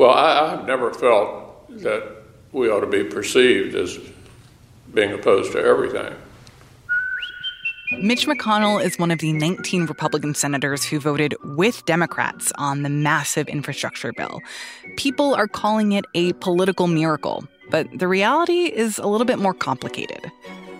Well, I, have never felt that we ought to be perceived as being opposed to everything. Mitch McConnell is one of the 19 Republican senators who voted with Democrats on the massive infrastructure bill. People are calling it a political miracle, but the reality is a little bit more complicated.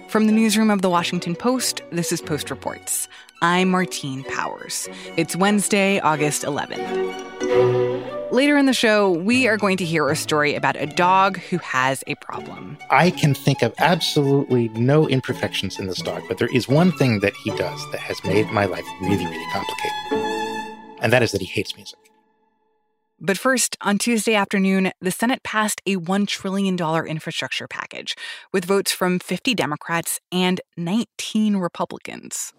From the newsroom of the Washington Post, this is Post Reports. I'm Martine Powers. It's Wednesday, August 11th. Later in the show, we are going to hear a story about a dog who has a problem. I can think of absolutely no imperfections in this dog, but there is one thing that he does that has made my life really, really complicated. And that is that he hates music. But first, on Tuesday afternoon, the Senate passed a $1 trillion infrastructure package with votes from 50 Democrats and 19 Republicans.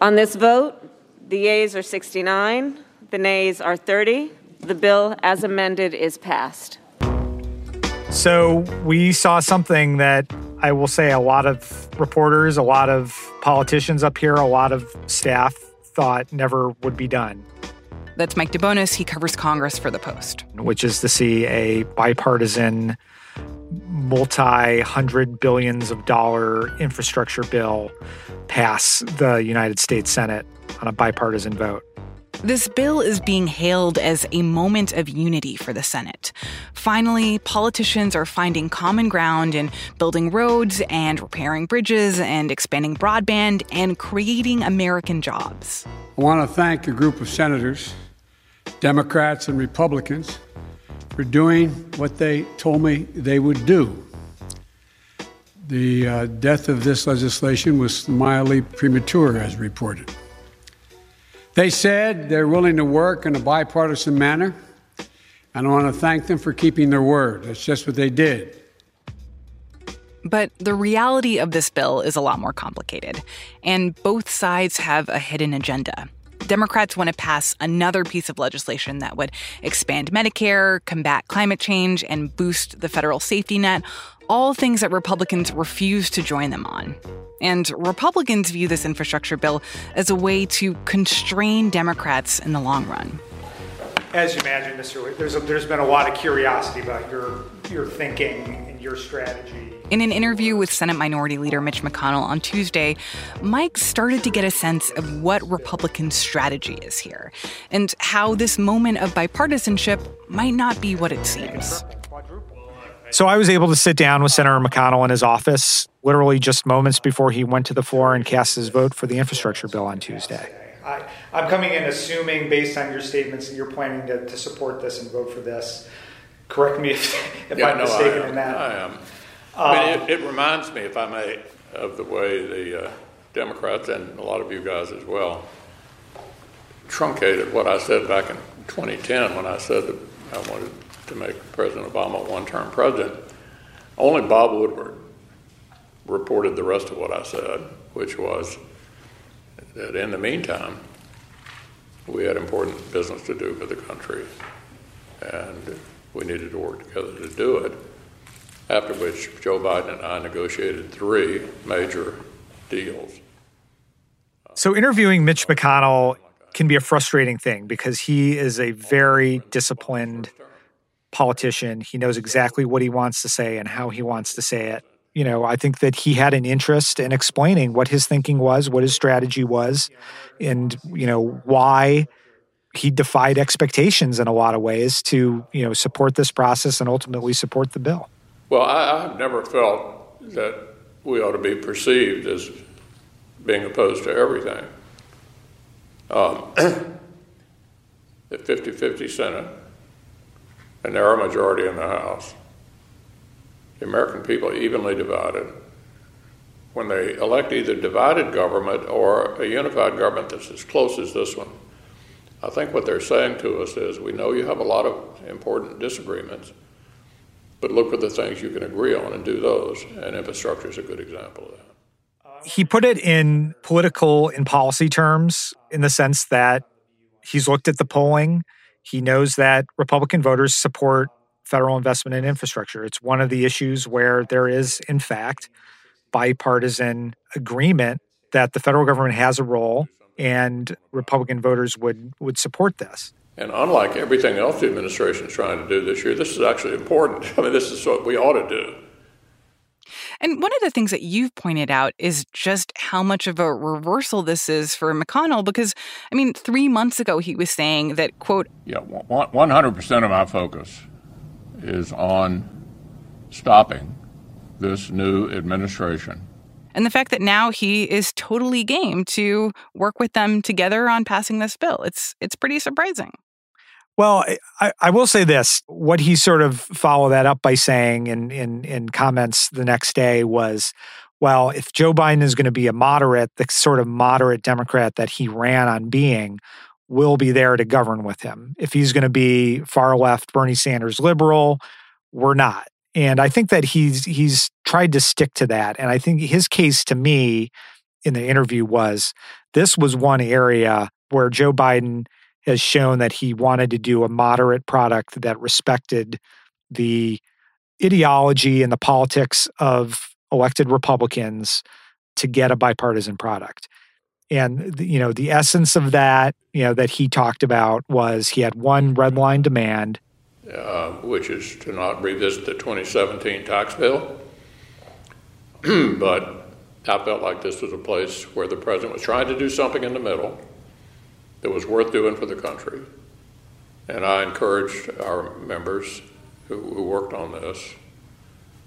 On this vote, the yeas are 69, the nays are 30. The bill, as amended, is passed. So we saw something that I will say a lot of reporters, a lot of politicians up here, a lot of staff thought never would be done. That's Mike DeBonis. He covers Congress for The Post. Which is to see a bipartisan multi hundred billions of dollar infrastructure bill pass the United States Senate on a bipartisan vote. This bill is being hailed as a moment of unity for the Senate. Finally, politicians are finding common ground in building roads and repairing bridges and expanding broadband and creating American jobs. I want to thank a group of senators, Democrats and Republicans, for doing what they told me they would do. The uh, death of this legislation was mildly premature, as reported. They said they're willing to work in a bipartisan manner, and I want to thank them for keeping their word. That's just what they did. But the reality of this bill is a lot more complicated, and both sides have a hidden agenda. Democrats want to pass another piece of legislation that would expand Medicare, combat climate change, and boost the federal safety net, all things that Republicans refuse to join them on. And Republicans view this infrastructure bill as a way to constrain Democrats in the long run. As you imagine, Mr. Witt, there's, a, there's been a lot of curiosity about your, your thinking and your strategy in an interview with Senate Minority Leader Mitch McConnell on Tuesday, Mike started to get a sense of what Republican strategy is here and how this moment of bipartisanship might not be what it seems. So I was able to sit down with Senator McConnell in his office literally just moments before he went to the floor and cast his vote for the infrastructure bill on Tuesday. I, am coming in assuming, based on your statements, that you're planning to, to support this and vote for this. Correct me if, if yeah, I'm no, mistaken in that. I am. I mean, it, it, reminds me, if I may, of the way the uh, Democrats and a lot of you guys as well truncated what I said back in 2010 when I said that I wanted to make President Obama a one term president. Only Bob Woodward reported the rest of what I said, which was that in the meantime, we had important business to do for the country, and we needed to work together to do it after which Joe Biden and I negotiated three major deals. So, interviewing Mitch McConnell can be a frustrating thing because he is a very disciplined politician. He knows exactly what he wants to say and how he wants to say it. You know, I think that he had an interest in explaining what his thinking was, what his strategy was, and, you know, why he defied expectations in a lot of ways to, you know, support this process and ultimately support the bill. Well, I, have never felt that we ought to be perceived as being opposed to everything. Um, the 50 50 Senate, a narrow majority in the House, the American people evenly divided. When they elect either divided government or a unified government that's as close as this one, I think what they're saying to us is we know you have a lot of important disagreements but look for the things you can agree on and do those. And infrastructure is a good example of that. He put it in political and policy terms in the sense that he's looked at the polling. He knows that Republican voters support federal investment in infrastructure. It's one of the issues where there is, in fact, bipartisan agreement that the federal government has a role and Republican voters would would support this. And unlike everything else the administration is trying to do this year, this is actually important. I mean, this is what we ought to do. And one of the things that you've pointed out is just how much of a reversal this is for McConnell, because, I mean, three months ago he was saying that, quote, Yeah, 100% of my focus is on stopping this new administration. And the fact that now he is totally game to work with them together on passing this bill. It's it's pretty surprising. Well, I, I will say this. What he sort of followed that up by saying in, in, in comments the next day was, well, if Joe Biden is going to be a moderate, the sort of moderate Democrat that he ran on being will be there to govern with him. If he's going to be far left, Bernie Sanders liberal, we're not. And I think that he's he's tried to stick to that. And I think his case to me in the interview was this was one area where Joe Biden has shown that he wanted to do a moderate product that respected the ideology and the politics of elected Republicans to get a bipartisan product. And you know, the essence of that, you know, that he talked about was he had one red line demand, uh, which is to not revisit the 2017 tax bill. but I felt like this was a place where the president was trying to do something in the middle that was worth doing for the country. And I encouraged our members who, who worked on this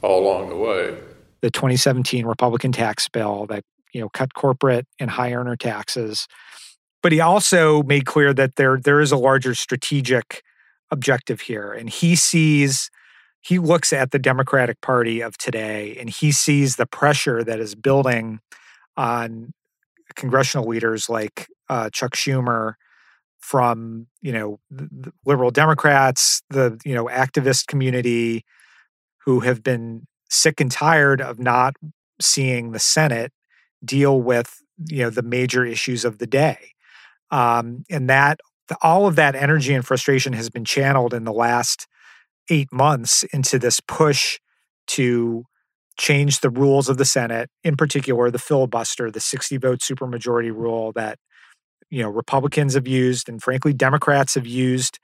all along the way. The 2017 Republican tax bill that you know cut corporate and high earner taxes, but he also made clear that there there is a larger strategic objective here, and he sees he looks at the Democratic Party of today and he sees the pressure that is building on congressional leaders like uh, Chuck Schumer, from you know liberal Democrats, the you know activist community, who have been sick and tired of not seeing the Senate deal with you know the major issues of the day, um, and that all of that energy and frustration has been channeled in the last eight months into this push to change the rules of the Senate, in particular the filibuster, the 60 vote supermajority rule that you know Republicans have used and frankly Democrats have used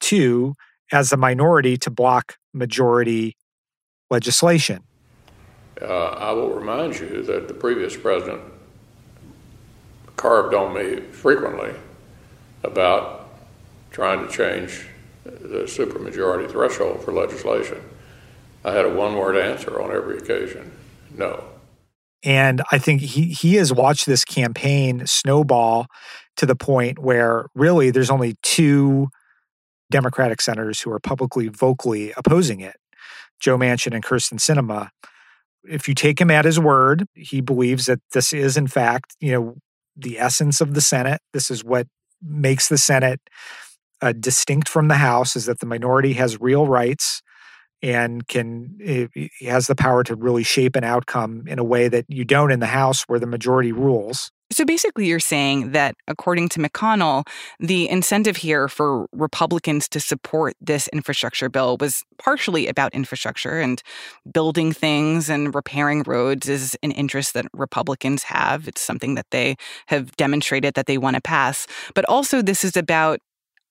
too as a minority to block majority legislation. Uh, I will remind you that the previous president carved on me frequently about trying to change the supermajority threshold for legislation. I had a one word answer on every occasion no. And I think he he has watched this campaign snowball to the point where really there's only two Democratic senators who are publicly vocally opposing it, Joe Manchin and Kyrsten Sinema. If you take him at his word, he believes that this is in fact, you know, the essence of the Senate. This is what makes the Senate uh, distinct from the House is that the minority has real rights and can it, has the power to really shape an outcome in a way that you don't in the House where the majority rules. So basically, you're saying that according to McConnell, the incentive here for Republicans to support this infrastructure bill was partially about infrastructure and building things and repairing roads is an interest that Republicans have. It's something that they have demonstrated that they want to pass. But also, this is about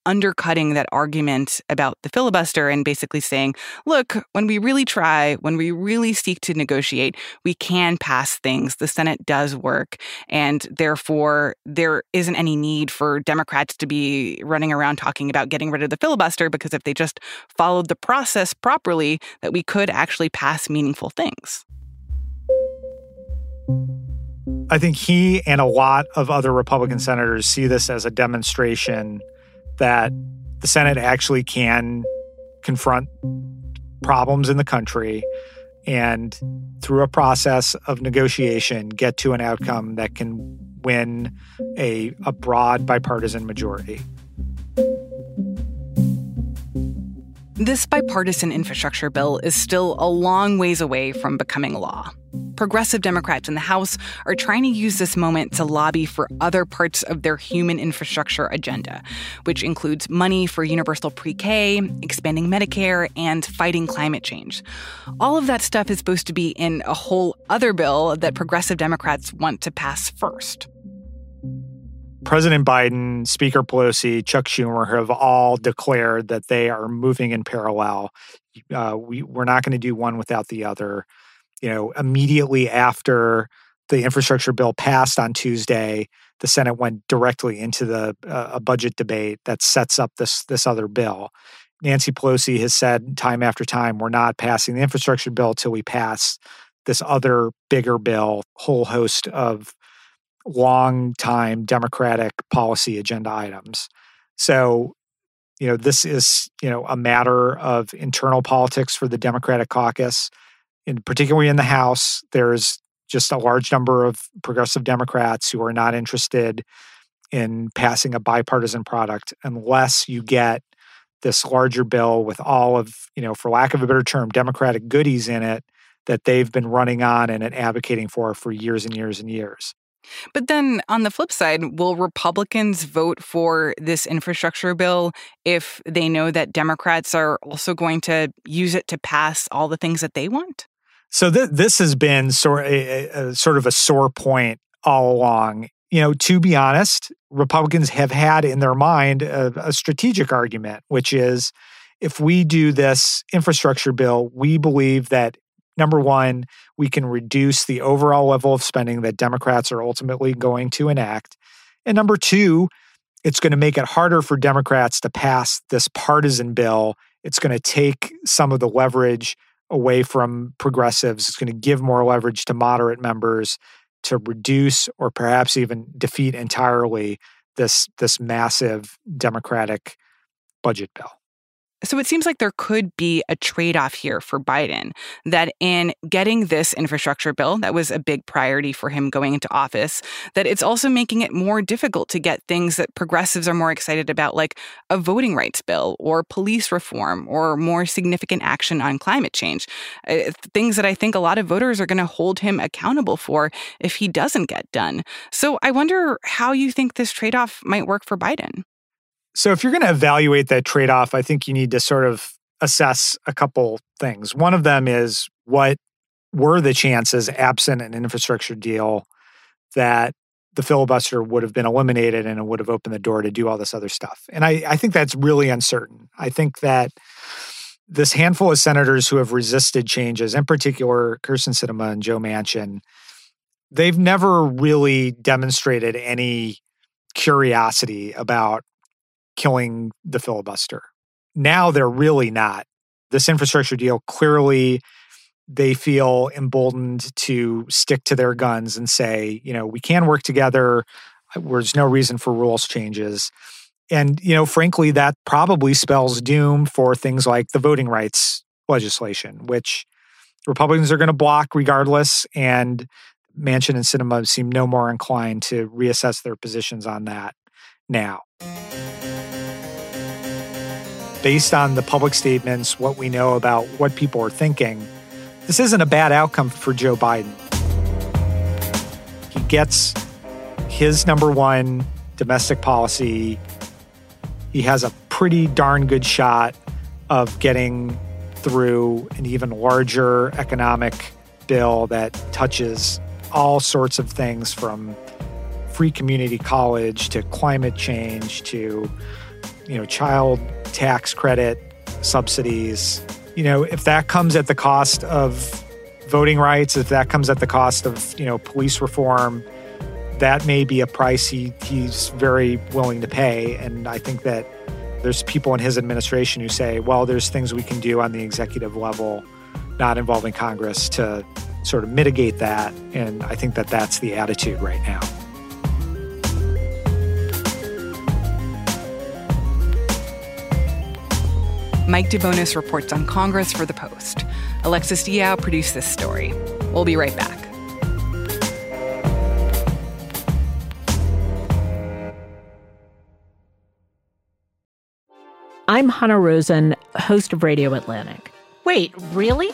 undercutting that argument about the filibuster and basically saying, look, when we really try, when we really seek to negotiate, we can pass things. The Senate does work. And therefore, there isn't any need for Democrats to be running around talking about getting rid of the filibuster because if they just followed the process properly, that we could actually pass meaningful things. I think he and a lot of other Republican senators see this as a demonstration that the Senate actually can confront problems in the country and through a process of negotiation get to an outcome that can win a, a broad bipartisan majority. This bipartisan infrastructure bill is still a long ways away from becoming law. Progressive Democrats in the House are trying to use this moment to lobby for other parts of their human infrastructure agenda, which includes money for universal pre K, expanding Medicare, and fighting climate change. All of that stuff is supposed to be in a whole other bill that progressive Democrats want to pass first. President Biden, Speaker Pelosi, Chuck Schumer have all declared that they are moving in parallel. Uh, we, we're not going to do one without the other. You know, immediately after the infrastructure bill passed on Tuesday, the Senate went directly into the uh, a budget debate that sets up this this other bill. Nancy Pelosi has said time after time, we're not passing the infrastructure bill till we pass this other bigger bill, whole host of long time Democratic policy agenda items. So, you know, this is, you know, a matter of internal politics for the Democratic caucus. In particularly in the House, there's just a large number of progressive Democrats who are not interested in passing a bipartisan product unless you get this larger bill with all of, you know, for lack of a better term, Democratic goodies in it that they've been running on and advocating for for years and years and years. But then on the flip side, will Republicans vote for this infrastructure bill if they know that Democrats are also going to use it to pass all the things that they want? So th- this has been sort a, a, sort of a sore point all along. You know, to be honest, Republicans have had in their mind a, a strategic argument, which is if we do this infrastructure bill, we believe that number one, we can reduce the overall level of spending that Democrats are ultimately going to enact. And number two, it's going to make it harder for Democrats to pass this partisan bill. It's going to take some of the leverage away from progressives. It's going to give more leverage to moderate members to reduce or perhaps even defeat entirely this, this massive Democratic budget bill. So it seems like there could be a trade off here for Biden that in getting this infrastructure bill, that was a big priority for him going into office, that it's also making it more difficult to get things that progressives are more excited about, like a voting rights bill or police reform or more significant action on climate change. Uh, things that I think a lot of voters are going to hold him accountable for if he doesn't get done. So I wonder how you think this trade off might work for Biden. So, if you're going to evaluate that trade off, I think you need to sort of assess a couple things. One of them is what were the chances, absent an infrastructure deal, that the filibuster would have been eliminated and it would have opened the door to do all this other stuff. And I, I think that's really uncertain. I think that this handful of senators who have resisted changes, in particular Kyrsten Sinema and Joe Manchin, they've never really demonstrated any curiosity about killing the filibuster. Now they're really not. This infrastructure deal clearly they feel emboldened to stick to their guns and say, you know, we can work together. There's no reason for rules changes. And, you know, frankly, that probably spells doom for things like the voting rights legislation, which Republicans are going to block regardless. And Manchin and Sinema seem no more inclined to reassess their positions on that now based on the public statements, what we know about what people are thinking, this isn't a bad outcome for Joe Biden. He gets his number one domestic policy. He has a pretty darn good shot of getting through an even larger economic bill that touches all sorts of things from free community college to climate change to you know child tax credit, subsidies. You know, if that comes at the cost of voting rights, if that comes at the cost of, you know, police reform, that may be a price he, he's very willing to pay. And I think that there's people in his administration who say, well, there's things we can do on the executive level, not involving Congress, to sort of mitigate that. And I think that that's the attitude right now. Mike DeBonis reports on Congress for The Post. Alexis Diao produced this story. We'll be right back. I'm Hanna Rosin, host of Radio Atlantic. Wait, really?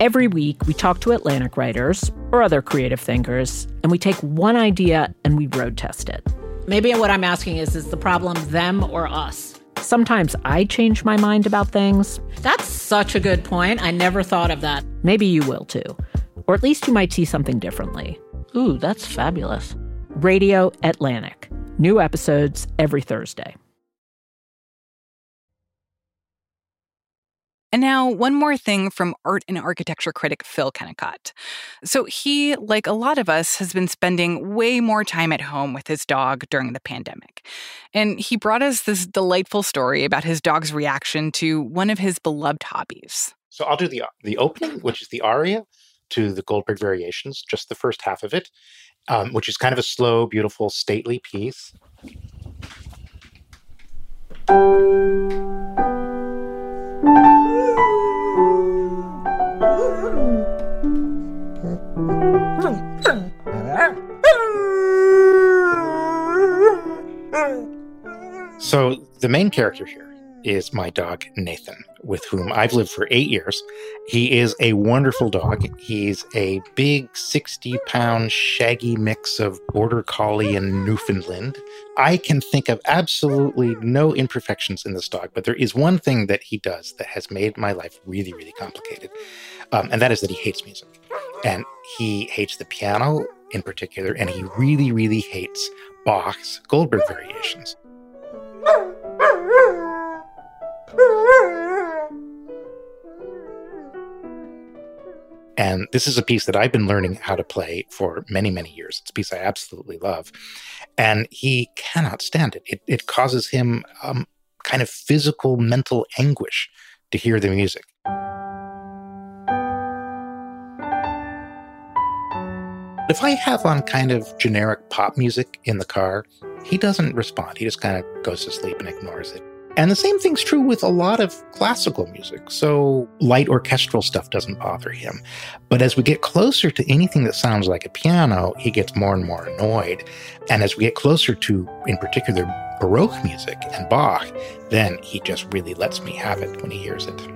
Every week, we talk to Atlantic writers or other creative thinkers, and we take one idea and we road test it. Maybe what I'm asking is is the problem them or us? Sometimes I change my mind about things. That's such a good point. I never thought of that. Maybe you will too. Or at least you might see something differently. Ooh, that's fabulous. Radio Atlantic, New episodes every Thursday. And now, one more thing from art and architecture critic Phil Kennicott. So, he, like a lot of us, has been spending way more time at home with his dog during the pandemic. And he brought us this delightful story about his dog's reaction to one of his beloved hobbies. So, I'll do the, the opening, which is the aria to the Goldberg Variations, just the first half of it, um, which is kind of a slow, beautiful, stately piece. So the main character here is my dog Nathan, with whom I've lived for eight years. He is a wonderful dog. He's a big 60 pound shaggy mix of border collie and Newfoundland. I can think of absolutely no imperfections in this dog, but there is one thing that he does that has made my life really, really complicated. Um, and that is that he hates music. And he hates the piano in particular, and he really, really hates Bach's Goldberg variations. And this is a piece that I've been learning how to play for many, many years. It's a piece I absolutely love. And he cannot stand it. It, it causes him um, kind of physical, mental anguish to hear the music. If I have on kind of generic pop music in the car, he doesn't respond. He just kind of goes to sleep and ignores it. And the same thing's true with a lot of classical music. So light orchestral stuff doesn't bother him. But as we get closer to anything that sounds like a piano, he gets more and more annoyed. And as we get closer to, in particular, Baroque music and Bach, then he just really lets me have it when he hears it.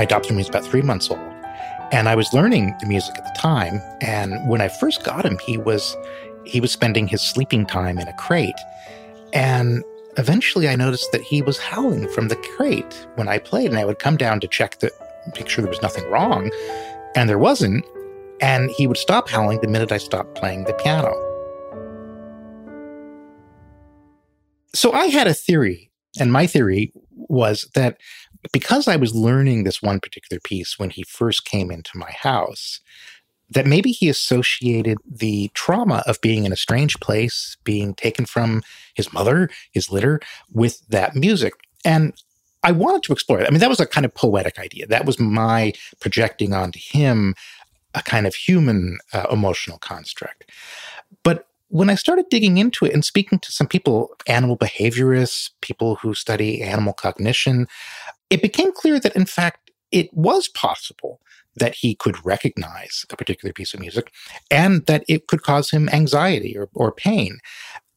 I adopted him when he was about three months old. And I was learning the music at the time. And when I first got him, he was he was spending his sleeping time in a crate. And eventually I noticed that he was howling from the crate when I played. And I would come down to check the make sure there was nothing wrong. And there wasn't. And he would stop howling the minute I stopped playing the piano. So I had a theory, and my theory was that because I was learning this one particular piece when he first came into my house, that maybe he associated the trauma of being in a strange place, being taken from his mother, his litter, with that music. And I wanted to explore it. I mean, that was a kind of poetic idea. That was my projecting onto him a kind of human uh, emotional construct. But when I started digging into it and speaking to some people, animal behaviorists, people who study animal cognition, it became clear that, in fact, it was possible that he could recognize a particular piece of music and that it could cause him anxiety or, or pain.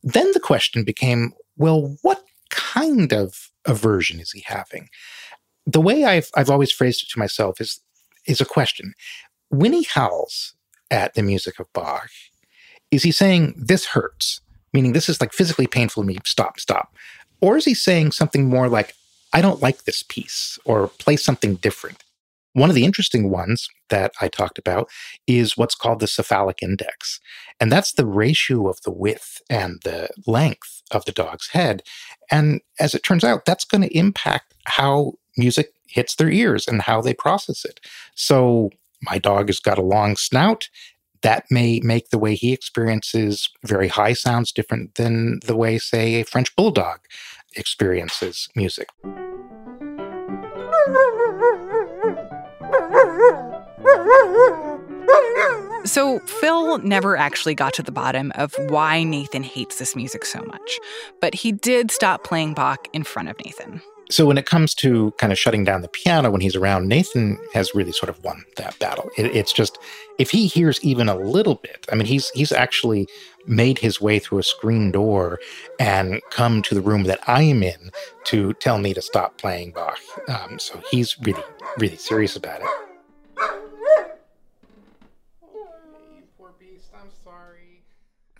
Then the question became well, what kind of aversion is he having? The way I've, I've always phrased it to myself is, is a question. When he howls at the music of Bach, is he saying, This hurts? Meaning, this is like physically painful to me, stop, stop. Or is he saying something more like, I don't like this piece or play something different. One of the interesting ones that I talked about is what's called the cephalic index. And that's the ratio of the width and the length of the dog's head. And as it turns out, that's going to impact how music hits their ears and how they process it. So my dog has got a long snout. That may make the way he experiences very high sounds different than the way, say, a French bulldog experiences music. So, Phil never actually got to the bottom of why Nathan hates this music so much, but he did stop playing Bach in front of Nathan. So, when it comes to kind of shutting down the piano when he's around, Nathan has really sort of won that battle. It, it's just if he hears even a little bit, I mean, he's he's actually made his way through a screen door and come to the room that I am in to tell me to stop playing Bach. Um, so he's really, really serious about it.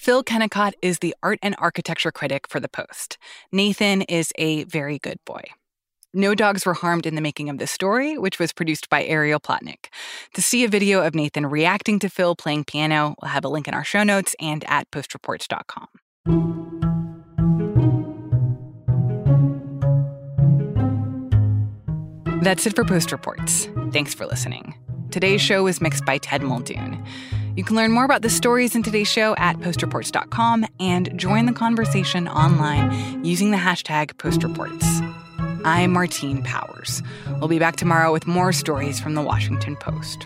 Phil Kennicott is the art and architecture critic for The Post. Nathan is a very good boy. No dogs were harmed in the making of this story, which was produced by Ariel Plotnick. To see a video of Nathan reacting to Phil playing piano, we'll have a link in our show notes and at postreports.com. That's it for Post Reports. Thanks for listening. Today's show was mixed by Ted Muldoon. You can learn more about the stories in today's show at postreports.com and join the conversation online using the hashtag postreports. I'm Martine Powers. We'll be back tomorrow with more stories from the Washington Post.